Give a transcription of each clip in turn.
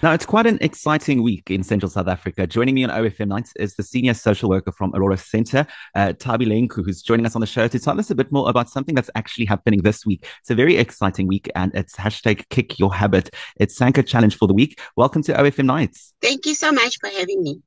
Now, it's quite an exciting week in Central South Africa. Joining me on OFM Nights is the senior social worker from Aurora Centre, uh, Tabi Lenkoe, who's joining us on the show to tell us a bit more about something that's actually happening this week. It's a very exciting week, and it's hashtag kick your habit. It's SANCA Challenge for the week. Welcome to OFM Nights. Thank you so much for having me.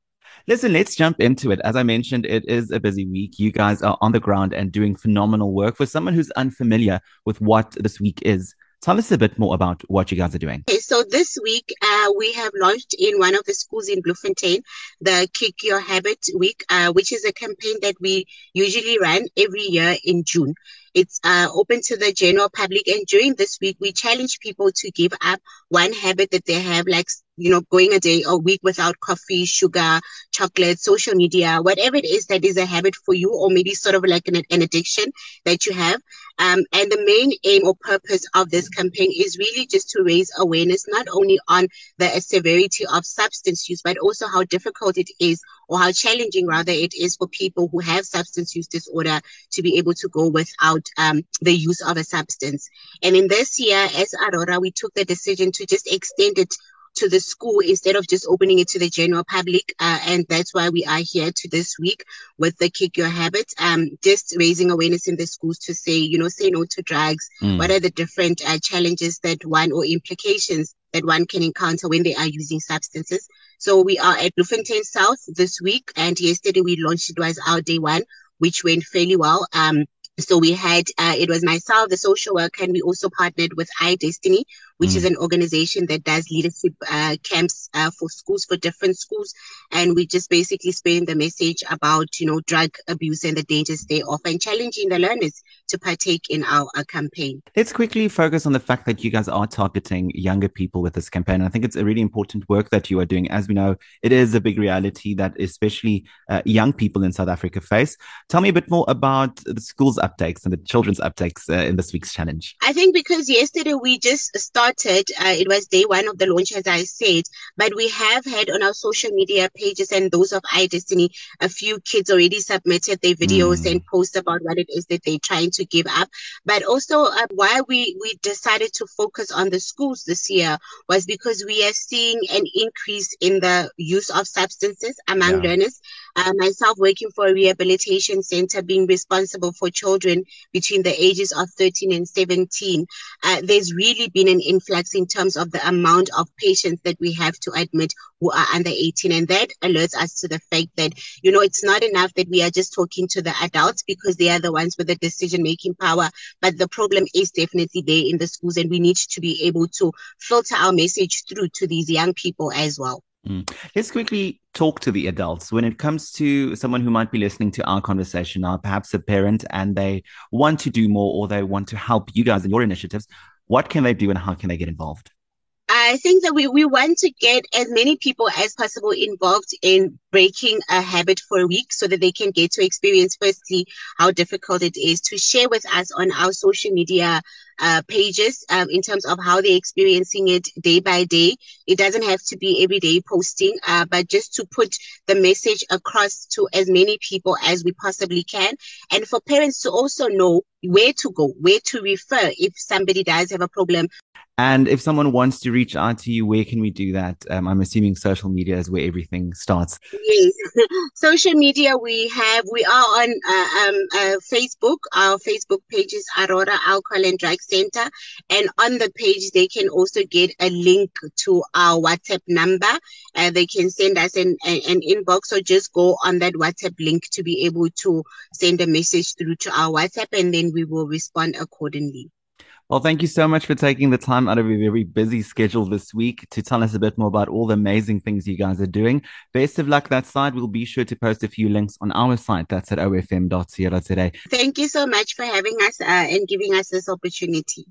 Listen, let's jump into it. As I mentioned, it is a busy week. You guys are on the ground and doing phenomenal work. For someone who's unfamiliar with what this week is, Tell us a bit more about what you guys are doing. Okay, so this week uh, we have launched in one of the schools in Bloemfontein the Kick Your Habit Week, uh, which is a campaign that we usually run every year in June. It's uh, open to the general public, and during this week, we challenge people to give up one habit that they have, like you know, going a day or week without coffee, sugar, chocolate, social media, whatever it is that is a habit for you, or maybe sort of like an, an addiction that you have. Um, and the main aim or purpose of this campaign is really just to raise awareness, not only on the severity of substance use, but also how difficult it is or how challenging rather it is for people who have substance use disorder to be able to go without um, the use of a substance. And in this year, as Aurora, we took the decision to just extend it to the school instead of just opening it to the general public. Uh, and that's why we are here to this week with the Kick Your Habit, um, just raising awareness in the schools to say, you know, say no to drugs. Mm. What are the different uh, challenges that one or implications that one can encounter when they are using substances? So we are at Bloemfontein South this week, and yesterday we launched it was our day one, which went fairly well. Um, so we had, uh, it was myself, the social worker, and we also partnered with iDestiny, which mm. is an organization that does leadership uh, camps uh, for schools, for different schools. And we just basically spreading the message about, you know, drug abuse and the dangers thereof and challenging the learners to partake in our, our campaign. Let's quickly focus on the fact that you guys are targeting younger people with this campaign. I think it's a really important work that you are doing. As we know, it is a big reality that especially uh, young people in South Africa face. Tell me a bit more about the school's uptakes and the children's uptakes uh, in this week's challenge. I think because yesterday we just started started, uh, it was day one of the launch, as I said, but we have had on our social media pages and those of iDestiny, a few kids already submitted their videos mm. and posts about what it is that they're trying to give up. But also, uh, why we, we decided to focus on the schools this year was because we are seeing an increase in the use of substances among yeah. learners. Uh, myself working for a rehabilitation center, being responsible for children between the ages of 13 and 17, uh, there's really been an influx in terms of the amount of patients that we have to admit who are under 18. And that alerts us to the fact that, you know, it's not enough that we are just talking to the adults because they are the ones with the decision making power. But the problem is definitely there in the schools and we need to be able to filter our message through to these young people as well. Mm. Let's quickly talk to the adults when it comes to someone who might be listening to our conversation now, perhaps a parent, and they want to do more or they want to help you guys in your initiatives. What can they do and how can they get involved? I think that we, we want to get as many people as possible involved in breaking a habit for a week so that they can get to experience firstly how difficult it is to share with us on our social media uh, pages um, in terms of how they're experiencing it day by day. It doesn't have to be everyday posting, uh, but just to put the message across to as many people as we possibly can. And for parents to also know where to go, where to refer if somebody does have a problem and if someone wants to reach out to you, where can we do that? Um, I'm assuming social media is where everything starts. Yes, social media. We have we are on uh, um, uh, Facebook. Our Facebook page is Aurora Alcohol and Drug Center, and on the page they can also get a link to our WhatsApp number. Uh, they can send us an, an inbox or just go on that WhatsApp link to be able to send a message through to our WhatsApp, and then we will respond accordingly. Well, thank you so much for taking the time out of your very busy schedule this week to tell us a bit more about all the amazing things you guys are doing. Best of luck that side. We'll be sure to post a few links on our site. That's at ofm.co today. Thank you so much for having us uh, and giving us this opportunity.